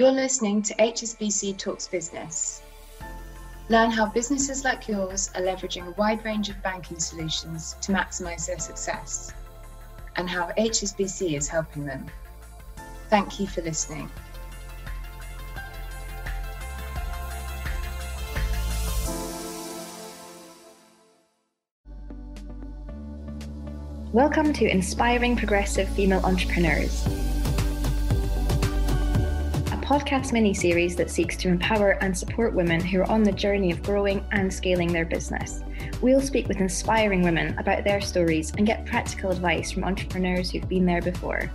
You're listening to HSBC Talks Business. Learn how businesses like yours are leveraging a wide range of banking solutions to maximize their success and how HSBC is helping them. Thank you for listening. Welcome to Inspiring Progressive Female Entrepreneurs podcast mini series that seeks to empower and support women who are on the journey of growing and scaling their business. We'll speak with inspiring women about their stories and get practical advice from entrepreneurs who've been there before.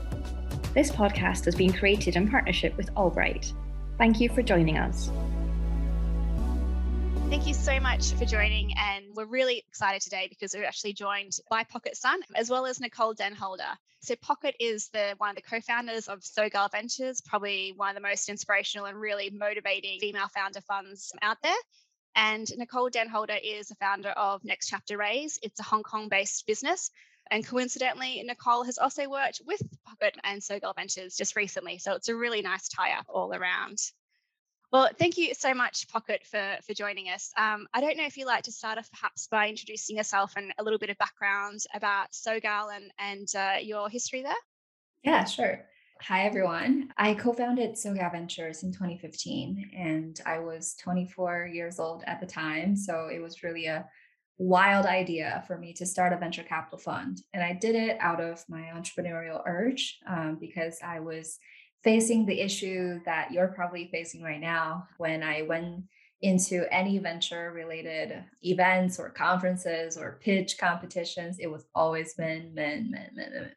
This podcast has been created in partnership with AllBright. Thank you for joining us. Thank you so much for joining. And we're really excited today because we're actually joined by Pocket Sun as well as Nicole Denholder. So Pocket is the one of the co-founders of SoGal Ventures, probably one of the most inspirational and really motivating female founder funds out there. And Nicole Denholder is the founder of Next Chapter Raise. It's a Hong Kong-based business. And coincidentally, Nicole has also worked with Pocket and SoGal Ventures just recently. So it's a really nice tie-up all around. Well, thank you so much, Pocket, for, for joining us. Um, I don't know if you'd like to start off perhaps by introducing yourself and a little bit of background about SoGal and, and uh, your history there. Yeah, sure. Hi, everyone. I co founded SoGal Ventures in 2015, and I was 24 years old at the time. So it was really a wild idea for me to start a venture capital fund. And I did it out of my entrepreneurial urge um, because I was facing the issue that you're probably facing right now when I went into any venture related events or conferences or pitch competitions, it was always men, men, men, men, men.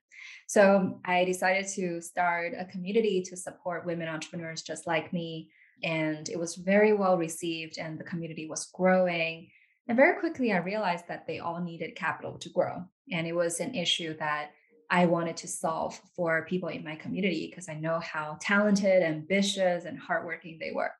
So I decided to start a community to support women entrepreneurs just like me. And it was very well received, and the community was growing. And very quickly, I realized that they all needed capital to grow. And it was an issue that I wanted to solve for people in my community because I know how talented, ambitious, and hardworking they were.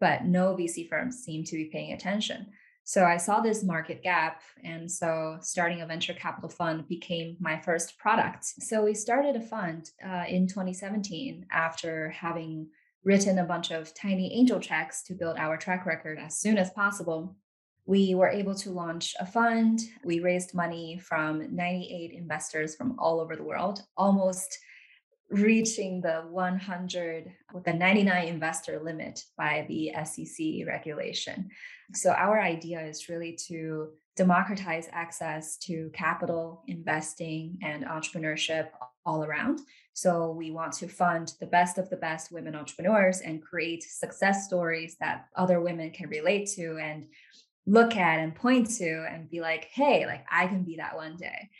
But no VC firms seemed to be paying attention. So I saw this market gap. And so starting a venture capital fund became my first product. So we started a fund uh, in 2017 after having written a bunch of tiny angel checks to build our track record as soon as possible we were able to launch a fund. We raised money from 98 investors from all over the world, almost reaching the 100 with the 99 investor limit by the SEC regulation. So our idea is really to democratize access to capital, investing, and entrepreneurship all around. So we want to fund the best of the best women entrepreneurs and create success stories that other women can relate to and look at and point to and be like, hey, like I can be that one day.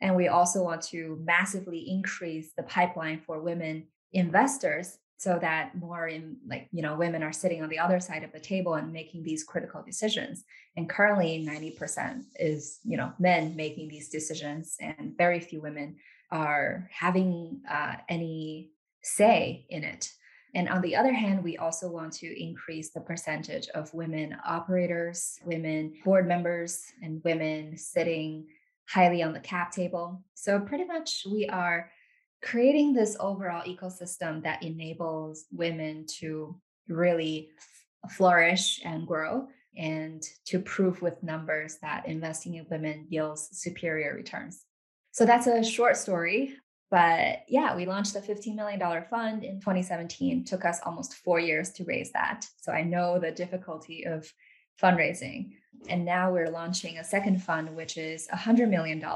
And we also want to massively increase the pipeline for women investors so that more in like you know women are sitting on the other side of the table and making these critical decisions and currently 90% is you know men making these decisions and very few women are having uh, any say in it and on the other hand, we also want to increase the percentage of women operators, women board members, and women sitting highly on the cap table. So, pretty much, we are creating this overall ecosystem that enables women to really flourish and grow and to prove with numbers that investing in women yields superior returns. So that's a short story but yeah, we launched a $15 million fund in 2017. Took us almost four years to raise that. So I know the difficulty of fundraising. And now we're launching a second fund, which is $100 million. Um,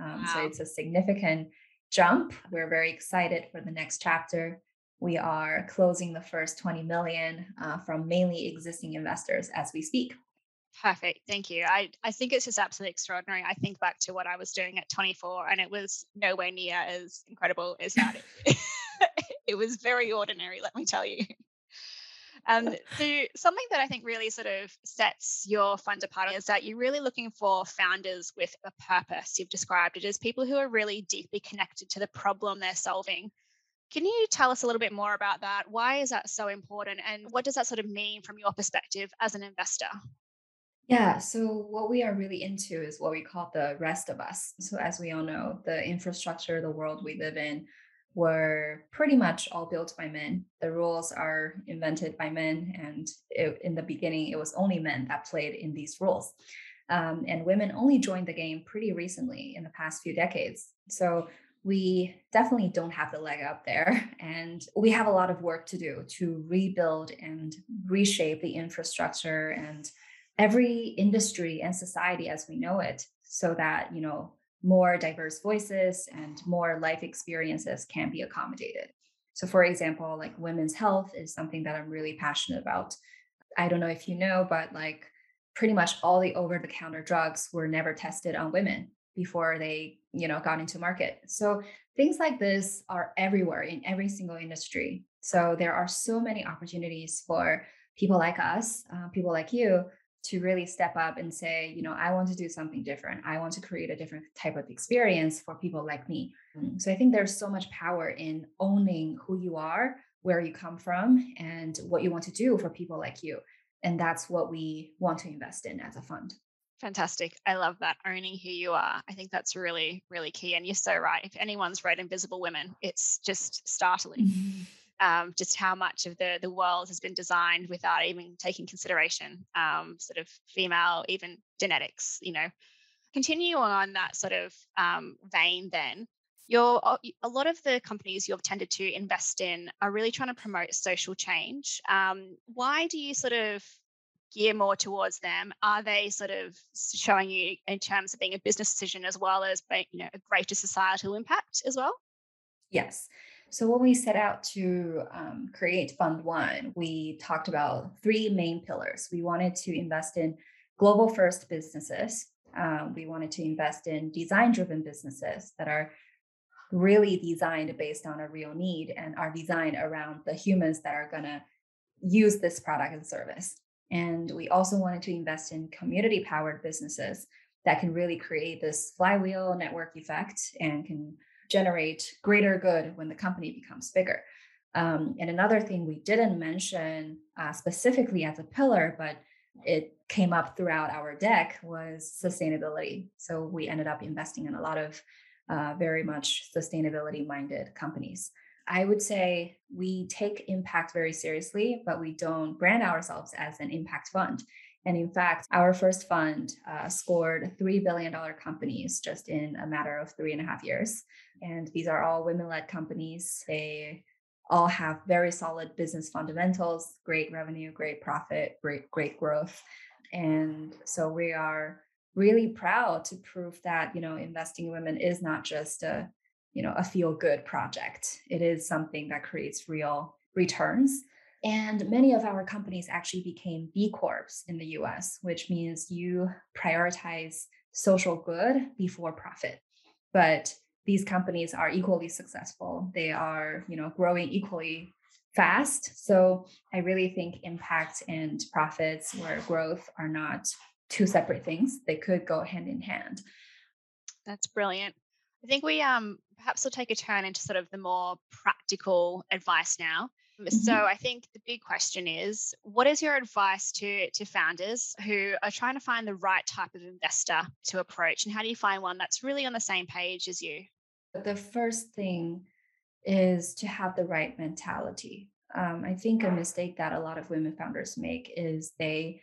wow. So it's a significant jump. We're very excited for the next chapter. We are closing the first 20 million uh, from mainly existing investors as we speak. Perfect. Thank you. I, I think it's just absolutely extraordinary. I think back to what I was doing at 24 and it was nowhere near as incredible as that. it was very ordinary, let me tell you. Um, so something that I think really sort of sets your fund apart is that you're really looking for founders with a purpose. You've described it as people who are really deeply connected to the problem they're solving. Can you tell us a little bit more about that? Why is that so important? And what does that sort of mean from your perspective as an investor? Yeah, so what we are really into is what we call the rest of us. So, as we all know, the infrastructure, the world we live in, were pretty much all built by men. The rules are invented by men, and it, in the beginning, it was only men that played in these rules. Um, and women only joined the game pretty recently in the past few decades. So we definitely don't have the leg up there. And we have a lot of work to do to rebuild and reshape the infrastructure and every industry and society as we know it so that, you know, more diverse voices and more life experiences can be accommodated. So, for example, like women's health is something that I'm really passionate about. I don't know if you know, but like pretty much all the over the counter drugs were never tested on women before they you know got into market so things like this are everywhere in every single industry so there are so many opportunities for people like us uh, people like you to really step up and say you know i want to do something different i want to create a different type of experience for people like me mm, so i think there's so much power in owning who you are where you come from and what you want to do for people like you and that's what we want to invest in as a fund Fantastic. I love that owning who you are. I think that's really, really key. And you're so right. If anyone's read Invisible Women, it's just startling. Um, just how much of the the world has been designed without even taking consideration um, sort of female even genetics you know continue on that sort of um, vein then you're a lot of the companies you've tended to invest in are really trying to promote social change um, why do you sort of gear more towards them? Are they sort of showing you in terms of being a business decision as well as you know, a greater societal impact as well? Yes. So when we set out to um, create Fund One, we talked about three main pillars. We wanted to invest in global first businesses. Um, we wanted to invest in design driven businesses that are really designed based on a real need and are designed around the humans that are going to use this product and service. And we also wanted to invest in community powered businesses that can really create this flywheel network effect and can generate greater good when the company becomes bigger. Um, and another thing we didn't mention uh, specifically as a pillar, but it came up throughout our deck was sustainability. So we ended up investing in a lot of uh, very much sustainability minded companies. I would say we take impact very seriously, but we don't brand ourselves as an impact fund. And in fact, our first fund uh, scored $3 billion companies just in a matter of three and a half years. And these are all women led companies. They all have very solid business fundamentals, great revenue, great profit, great, great growth. And so we are really proud to prove that, you know, investing in women is not just a you know a feel good project it is something that creates real returns and many of our companies actually became b corps in the us which means you prioritize social good before profit but these companies are equally successful. They are you know growing equally fast. So i really think impact and profits or growth are not two separate things. They could go hand in hand. That's brilliant. I think we um perhaps we'll take a turn into sort of the more practical advice now. Mm-hmm. So I think the big question is what is your advice to to founders who are trying to find the right type of investor to approach and how do you find one that's really on the same page as you? The first thing is to have the right mentality. Um, I think a mistake that a lot of women founders make is they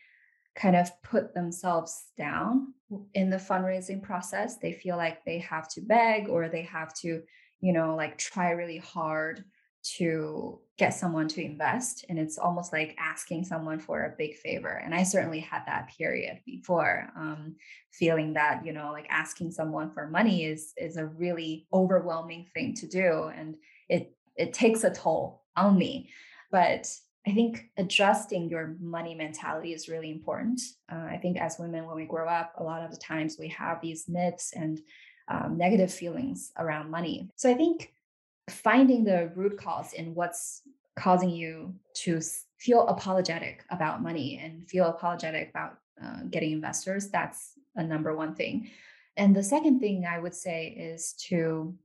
kind of put themselves down in the fundraising process. They feel like they have to beg or they have to, you know, like try really hard to get someone to invest. And it's almost like asking someone for a big favor. And I certainly had that period before, um, feeling that, you know, like asking someone for money is is a really overwhelming thing to do. And it it takes a toll on me. But I think adjusting your money mentality is really important. Uh, I think as women, when we grow up, a lot of the times we have these myths and um, negative feelings around money. So I think finding the root cause in what's causing you to feel apologetic about money and feel apologetic about uh, getting investors, that's a number one thing. And the second thing I would say is to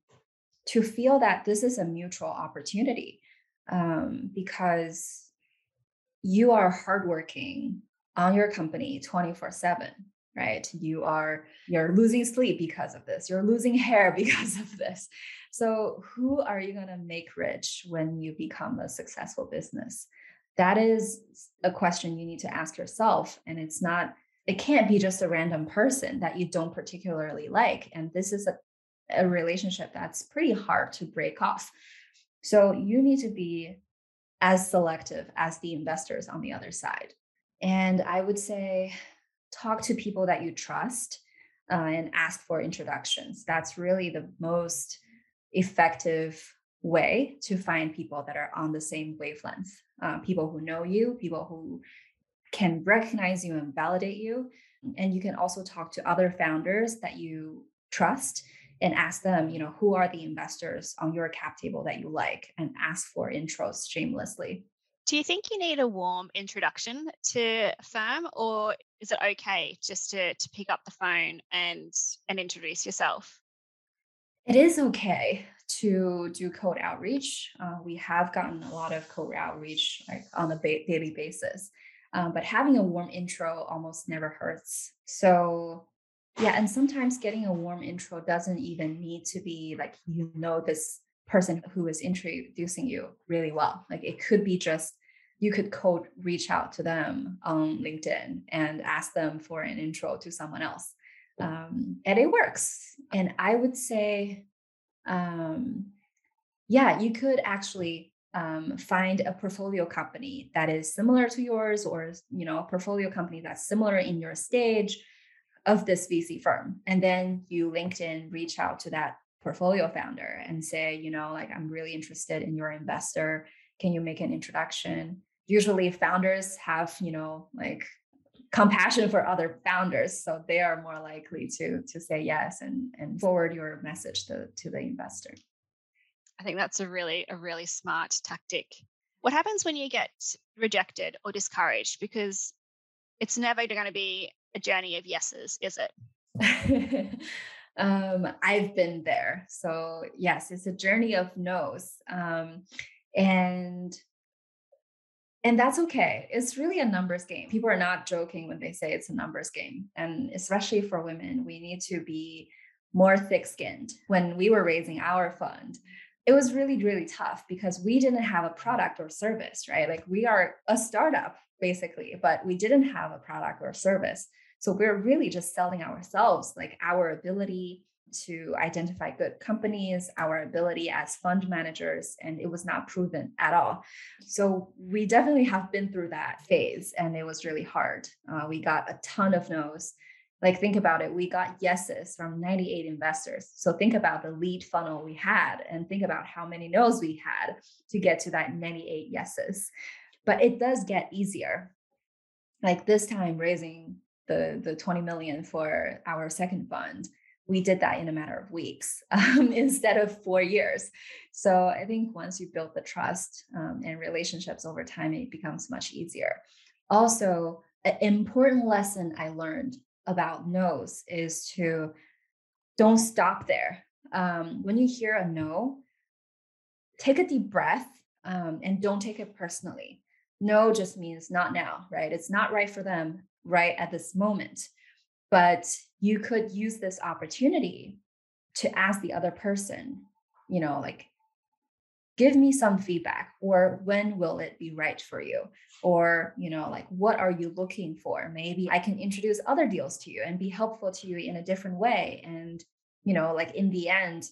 to feel that this is a mutual opportunity um, because you are hardworking on your company 24 7 right? You are you're mm-hmm. losing sleep because of this. You're losing hair because of this. So who are you going to make rich when you become a successful business? That is a question you need to ask yourself and it's not it can't be just a random person that you don't particularly like and this is a a relationship that's pretty hard to break off. So you need to be as selective as the investors on the other side. And I would say talk to people that you trust uh, and ask for introductions. That's really the most effective way to find people that are on the same wavelength uh, people who know you, people who can recognize you and validate you. And you can also talk to other founders that you trust and ask them, you know, who are the investors on your cap table that you like and ask for intros shamelessly. Do you think you need a warm introduction to firm or is it okay just to, to pick up the phone and and introduce yourself? It is okay to do cold outreach. Uh, we have gotten a lot of cold outreach like on a ba- daily basis, um, but having a warm intro almost never hurts. So yeah, and sometimes getting a warm intro doesn't even need to be like you know this person who is introducing you really well. Like it could be just you could cold reach out to them on LinkedIn and ask them for an intro to someone else. Um, and it works. And I would say, um, yeah, you could actually um, find a portfolio company that is similar to yours, or you know, a portfolio company that's similar in your stage of this VC firm. And then you LinkedIn reach out to that portfolio founder and say, you know, like, I'm really interested in your investor. Can you make an introduction? Usually founders have, you know, like compassion for other founders. So they are more likely to to say yes and, and forward your message to, to the investor. I think that's a really, a really smart tactic. What happens when you get rejected or discouraged? Because it's never going to be a journey of yeses, is it? um, I've been there. So, yes, it's a journey of no's. Um, and and that's okay. It's really a numbers game. People are not joking when they say it's a numbers game. And especially for women, we need to be more thick skinned. When we were raising our fund, it was really, really tough because we didn't have a product or service, right? Like we are a startup basically, but we didn't have a product or service. So we're really just selling ourselves, like our ability to identify good companies, our ability as fund managers, and it was not proven at all. So we definitely have been through that phase, and it was really hard. Uh, we got a ton of no's. Like, think about it. We got yeses from 98 investors. So, think about the lead funnel we had and think about how many no's we had to get to that 98 yeses. But it does get easier. Like this time, raising the the 20 million for our second fund we did that in a matter of weeks um, instead of four years. So i think once you build the trust um, and relationships over time it becomes much easier. Also an important lesson i learned about no's is to don't stop there. Um, when you hear a no take a deep breath um, and don't take it personally. No just means not now right? It's not right for them right at this moment. But you could use this opportunity to ask the other person, you know, like, give me some feedback or when will it be right for you? Or you know like what are you looking for? Maybe i can introduce other deals to you and be helpful to you in a different way. And you know like in the end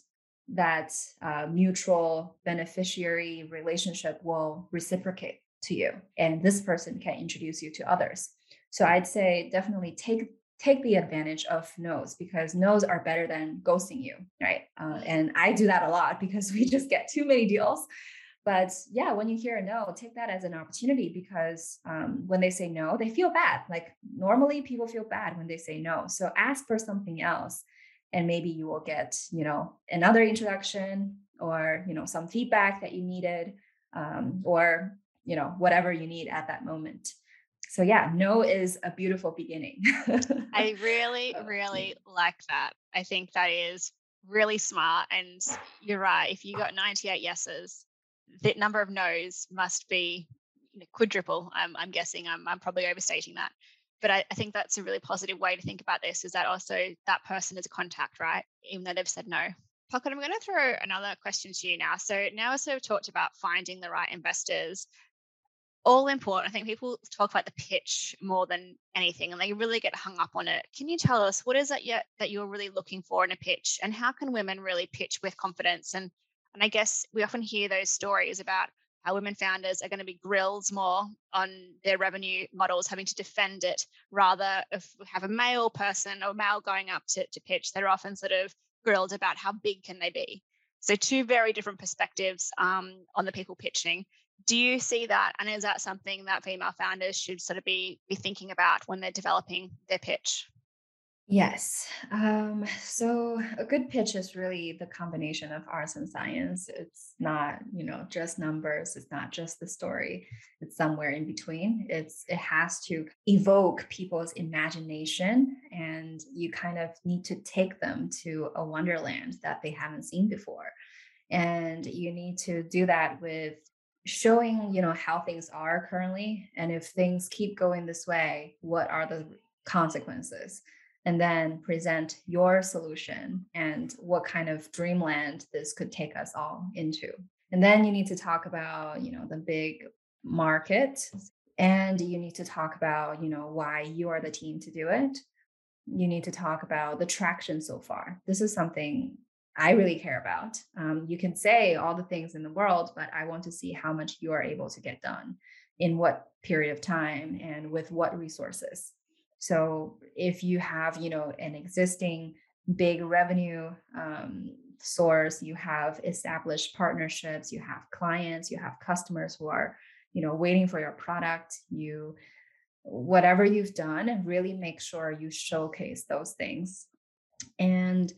that uh, mutual beneficiary relationship will reciprocate to you and this person can introduce you to others so I'd say definitely take take the advantage of no's because no's are better than ghosting you, right? Uh, and I do that a lot because we just get too many deals. But yeah, when you hear a no, take that as an opportunity because um, when they say no, they feel bad. Like normally people feel bad when they say no. So ask for something else and maybe you will get, you know, another introduction or, you know, some feedback that you needed um, or, you know, whatever you need at that moment so yeah, no is a beautiful beginning. I really, oh, really like that. I think that is really smart. And you're right. If you got 98 yeses, the number of no's must be quadruple. I'm, I'm guessing. I'm, I'm probably overstating that. but I, I, think that's a really positive way to think about this is that also that person is a contact, right? Even though they've said no. Pocket, I'm going to throw another question to you now. So now as we've talked about finding the right investors, all important. I think people talk about the pitch more than anything and they really get hung up on it. Can you tell us what is it yet that you're really looking for in a pitch and how can women really pitch with confidence? And and I guess we often hear those stories about how women founders are going to be grilled more on their revenue models, having to defend it, rather if we have a male person or male going up to, to pitch, they're often sort of grilled about how big can they be. So two very different perspectives um, on the people pitching. Do you see that, and is that something that female founders should sort of be be thinking about when they're developing their pitch? Yes. Um, so a good pitch is really the combination of arts and science. It's not, you know, just numbers. It's not just the story. It's somewhere in between. It's it has to evoke people's imagination, and you kind of need to take them to a wonderland that they haven't seen before. And you need to do that with showing, you know, how things are currently, and if things keep going this way, what are the consequences? and then present your solution and what kind of dreamland this could take us all into. And then you need to talk about, you know, the big market and you need to talk about, you know, why you are the team to do it. You need to talk about the traction so far. This is something I really care about. Um, you can say all the things in the world, but I want to see how much you are able to get done in what period of time and with what resources. So if you have, you know, an existing big revenue um, source, you have established partnerships, you have clients, you have customers who are, you know, waiting for your product, you whatever you've done, really make sure you showcase those things. And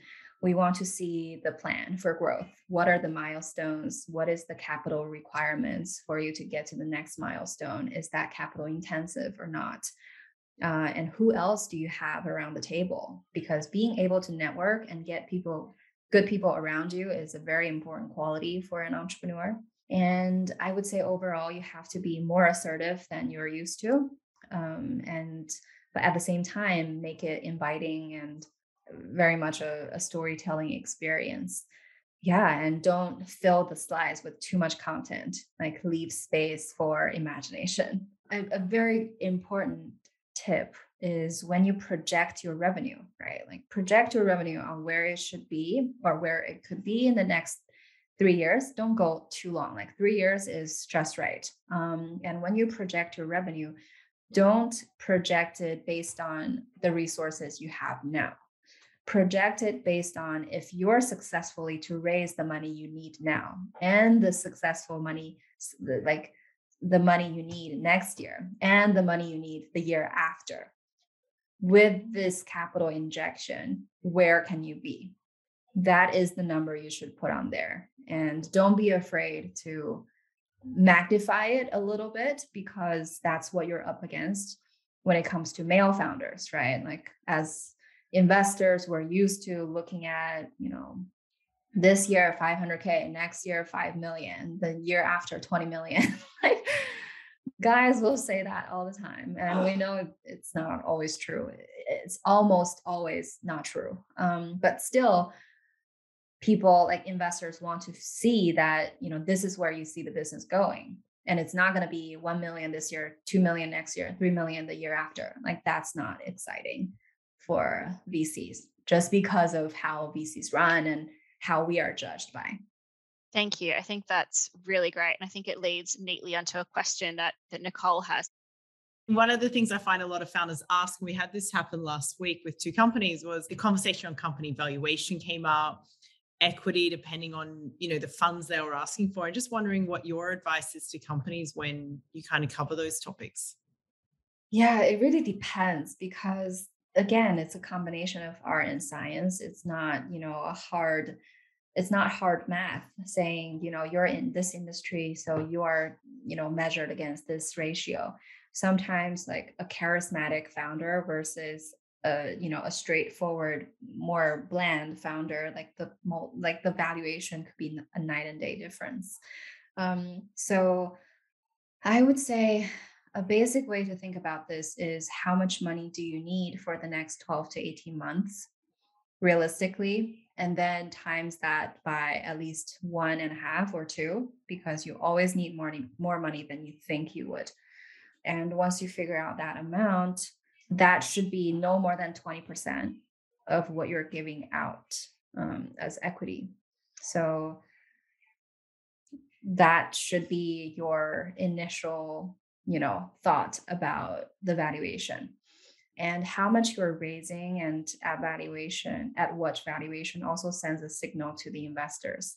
we want to see the plan for growth. What are the milestones? What is the capital requirements for you to get to the next milestone? Is that capital intensive or not? uh, and who else do you have around the table because being able to network and get people good people around you is a very important quality for an entrepreneur and i would say overall you have to be more assertive than you're used to um, and but at the same time make it inviting and very much a, a storytelling experience yeah and don't fill the slides with too much content like leave space for imagination a, a very important tip is when you project your revenue, right? Like project your revenue on where it should be or where it could be in the next three years. Don't go too long. Like three years is just right. Um, and when you project your revenue, don't project it based on the resources you have now. Project it based on if you're successfully to raise the money you need now and the successful money, like the money you need next year and the money you need the year after. With this capital injection, where can you be? That is the number you should put on there. And don't be afraid to magnify it a little bit because that's what you're up against when it comes to male founders, right? Like as investors, we're used to looking at, you know, this year 500k next year 5 million the year after 20 million. Like guys will say that all the time and we know it's not always true. It's almost always not true. Um, but still people like investors want to see that you know this is where you see the business going. And it's not going to be 1 million this year 2 million next year 3 million the year after. Like that's not exciting for vcs just because of how vcs run and how we are judged by. Thank you. I think that's really great. And I think it leads neatly onto a question that, that Nicole has. One of the things I find a lot of founders ask, and we had this happen last week with two companies, was the conversation on company valuation came up, equity, depending on you know the funds they were asking for. And just wondering what your advice is to companies when you kind of cover those topics. Yeah, it really depends because again, it's a combination of art and science. It's not, you know, a hard it's not hard math saying you know you're in this industry so you are you know measured against this ratio sometimes like a charismatic founder versus a you know a straightforward more bland founder like the like the valuation could be a night and day difference um so i would say a basic way to think about this is how much money do you need for the next 12 to 18 months realistically? And then times that by at least one and a half or two, because you always need more, more money than you think you would. And once you figure out that amount, that should be no more than 20% of what you're giving out um, as equity. So that should be your initial, you know, thought about the valuation and how much you're raising and at valuation, at what valuation also sends a signal to the investors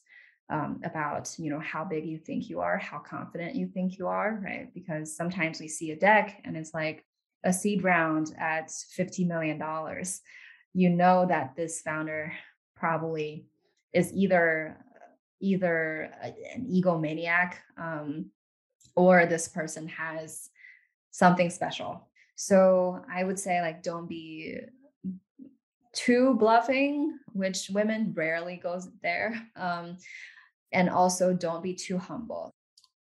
um, about you know how big you think you are how confident you think you are right? Because sometimes we see a deck and it's like a seed round at 50 million dollars. You know that this founder probably is either either an egomaniac um, or this person has something special so i would say like don't be too bluffing which women rarely goes there um, and also don't be too humble.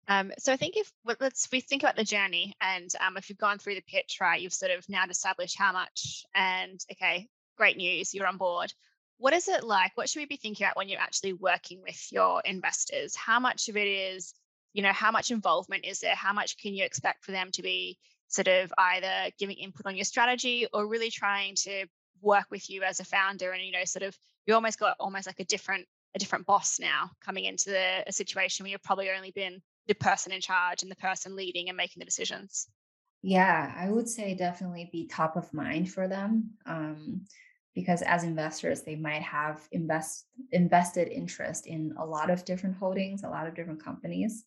Um, so I think if let's we think about the journey, and um, if you've gone through the pitch, right, you've sort of now established how much, and okay, great news, you're on board. What is it like? What should we be thinking about when you're actually working with your investors? How much of it is, you know, how much involvement is there? How much can you expect for them to be sort of either giving input on your strategy or really trying to work with you as a founder? And you know, sort of you almost got almost like a different a different boss now coming into the, a situation where you've probably only been the person in charge and the person leading and making the decisions? Yeah, I would say definitely be top of mind for them. Um, because as investors, they might have invest invested interest in a lot of different holdings, a lot of different companies.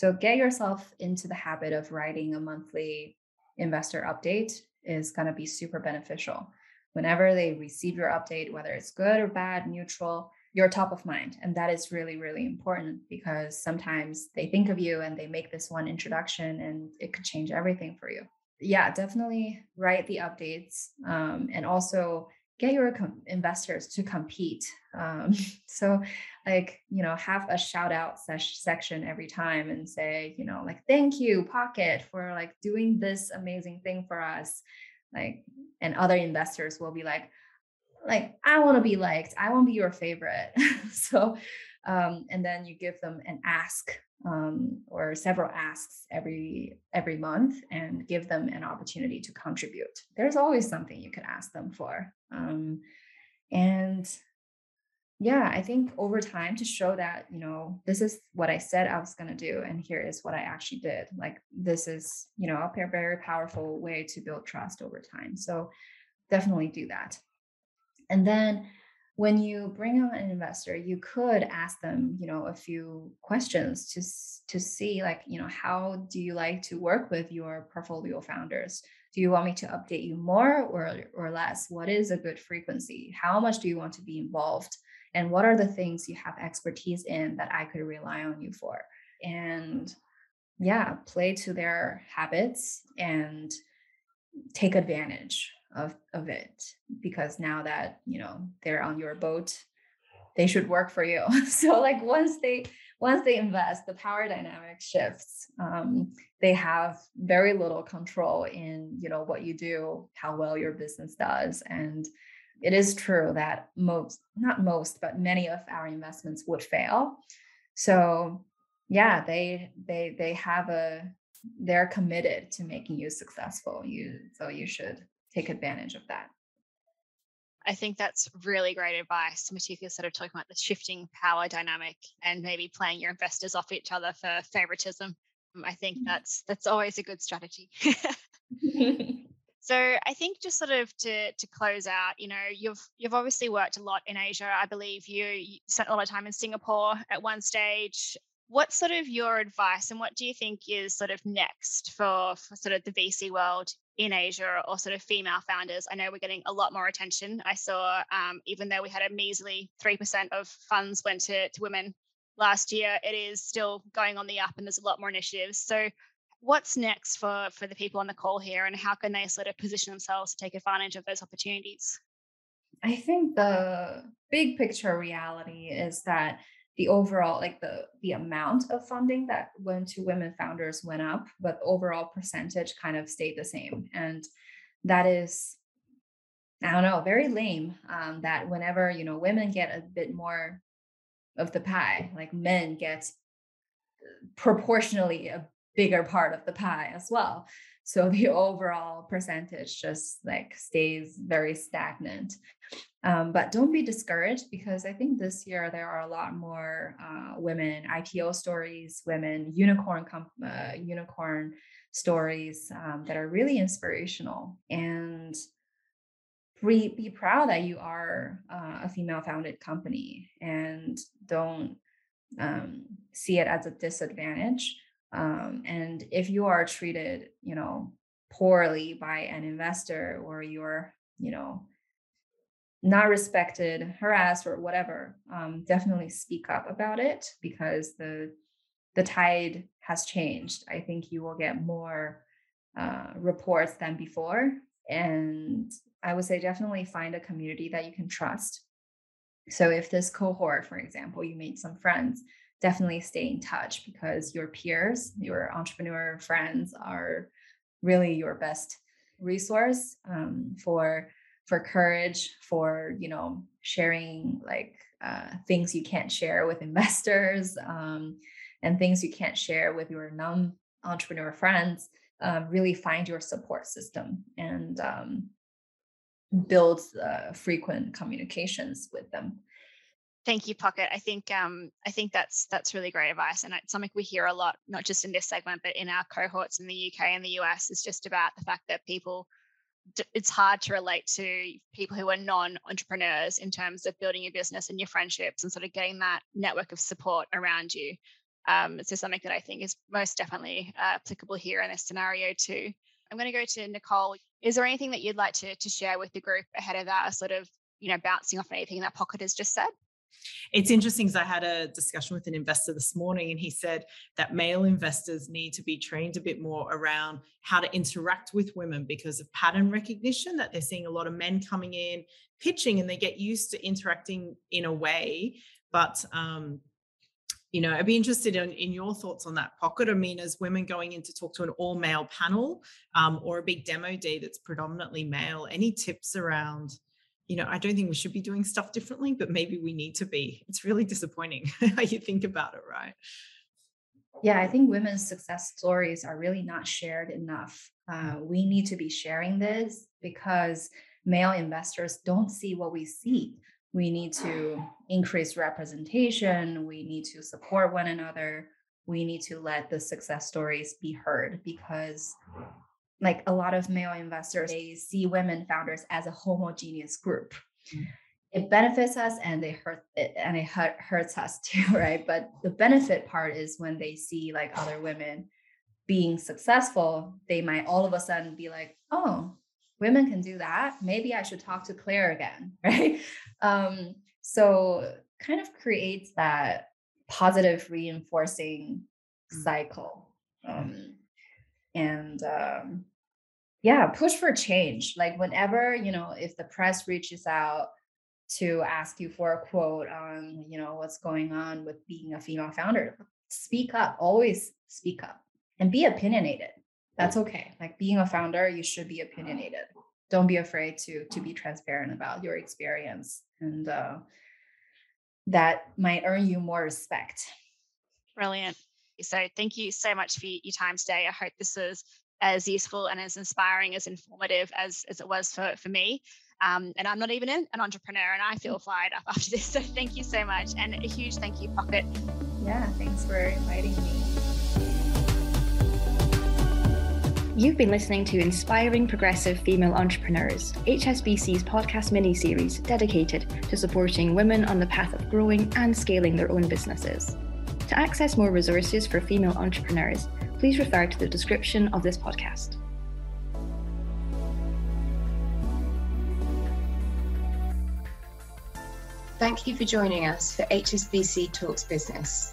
So get yourself into the habit of writing a monthly investor update is going to be super beneficial. Whenever they receive your update, whether it's good or bad, neutral, you're top of mind. And that is really, really important because sometimes they think of you and they make this one introduction and it could change everything for you. Yeah, definitely write the updates um, and also get your com- investors to compete. Um, so, like, you know, have a shout out ses- section every time and say, you know, like, thank you, Pocket, for like doing this amazing thing for us. Like, and other investors will be like, like i want to be liked i want to be your favorite so um, and then you give them an ask um, or several asks every every month and give them an opportunity to contribute. There's always something you can ask them for um, and yeah i think over time to show that you know this is what i said i was going to do and here is what i actually did. Like this is you know a very powerful way to build trust over time. So definitely do that. And then when you bring on an investor, you could ask them, you know, a few questions to to see like, you know, how do you like to work with your portfolio founders? Do you want me to update you more or or less? What is a good frequency? How much do you want to be involved? And what are the things you have expertise in that I could rely on you for? And yeah, play to their habits and take advantage of of it because now that you know they're on your boat they should work for you. So like once they once they invest the power dynamic shifts. Um, they have very little control in you know what you do how well your business does. And it is true that most not most but many of our investments would fail. So yeah they they they have a they're committed to making you successful. You so you should take advantage of that. I think that's really great advice, particularly sort of talking about the shifting power dynamic and maybe playing your investors off each other for favoritism. Um, I think mm-hmm. that's that's always a good strategy. so I think just sort of to to close out, you know, you've you've obviously worked a lot in Asia. I believe you, you spent a lot of time in Singapore at one stage. What's sort of your advice and what do you think is sort of next for, for sort of the VC world in Asia or sort of female founders. I know we're getting a lot more attention. I saw, um, even though we had a measly 3% of funds went to, to women last year, it is still going on the up and there's a lot more initiatives. So, what's next for, for the people on the call here and how can they sort of position themselves to take advantage of those opportunities? I think the big picture reality is that the overall like the the amount of funding that went to women founders went up but overall percentage kind of stayed the same. And that is i don't know very lame um, that whenever you know women get a bit more of the pie like men get proportionally a bigger part of the pie as well so the overall percentage just like stays very stagnant. Um, but don't be discouraged because i think this year there are a lot more uh, women ipo stories women unicorn comp- uh, unicorn stories um, that are really inspirational. And be, be proud that you are uh, a female founded company and don't um, see it as a disadvantage um, and if you are treated, you know, poorly by an investor or you're, you know, not respected, harassed, or whatever, um, definitely speak up about it because the the tide has changed. I think you will get more uh, reports than before, and I would say definitely find a community that you can trust. So if this cohort, for example, you made some friends, definitely stay in touch because your peers, your entrepreneur friends are really your best resource um, for for courage, for you know sharing like uh, things you can't share with investors um, and things you can't share with your non entrepreneur friends. Um, really find your support system and um, build uh, frequent communications with them. Thank you, Pocket. I think um, I think that's that's really great advice, and it's something we hear a lot, not just in this segment, but in our cohorts in the UK and the US. Is just about the fact that people, it's hard to relate to people who are non-entrepreneurs in terms of building your business and your friendships and sort of getting that network of support around you. Um, so something that I think is most definitely uh, applicable here in this scenario too. I'm going to go to Nicole. Is there anything that you'd like to to share with the group ahead of that, sort of you know bouncing off anything that Pocket has just said? It's interesting because I had a discussion with an investor this morning, and he said that male investors need to be trained a bit more around how to interact with women because of pattern recognition. That they're seeing a lot of men coming in, pitching, and they get used to interacting in a way. But um, you know, I'd be interested in, in your thoughts on that pocket. I mean, as women going in to talk to an all male panel um, or a big demo day that's predominantly male, any tips around? You know, I don't think we should be doing stuff differently, but maybe we need to be. It's really disappointing how you think about it, right? Yeah, I think women's success stories are really not shared enough. Uh, we need to be sharing this because male investors don't see what we see. We need to increase representation. We need to support one another. We need to let the success stories be heard because like a lot of male investors, they see women founders as a homogeneous group. Mm-hmm. It benefits us and they hurt it and it hurts us too, right? But the benefit part is when they see like other women being successful, they might all of a sudden be like, oh, women can do that. Maybe I should talk to Claire again, right? Um, so kind of creates that positive reinforcing mm. cycle. Um, and um, yeah push for change like whenever you know if the press reaches out to ask you for a quote on you know what's going on with being a female founder speak up always speak up and be opinionated. That's okay like being a founder you should be opinionated. Don't be afraid to to be transparent about your experience and uh, that might earn you more respect. Brilliant. So thank you so much for your time today. I hope this is as useful and as inspiring, as informative as, as it was for, for me. Um, and I'm not even an, entrepreneur, and I feel fired up after this. So thank you so much, and a huge thank you, Pocket. Yeah, thanks for inviting me. You've been listening to Inspiring Progressive Female Entrepreneurs, HSBC's podcast mini series dedicated to supporting women on the path of growing and scaling their own businesses. To access more resources for female entrepreneurs, please refer to the description of this podcast. Thank you for joining us for HSBC Talks Business.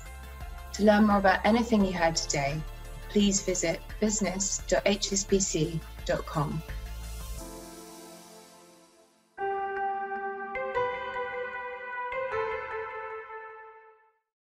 To learn more about anything you heard today, please visit business.hsbc.com.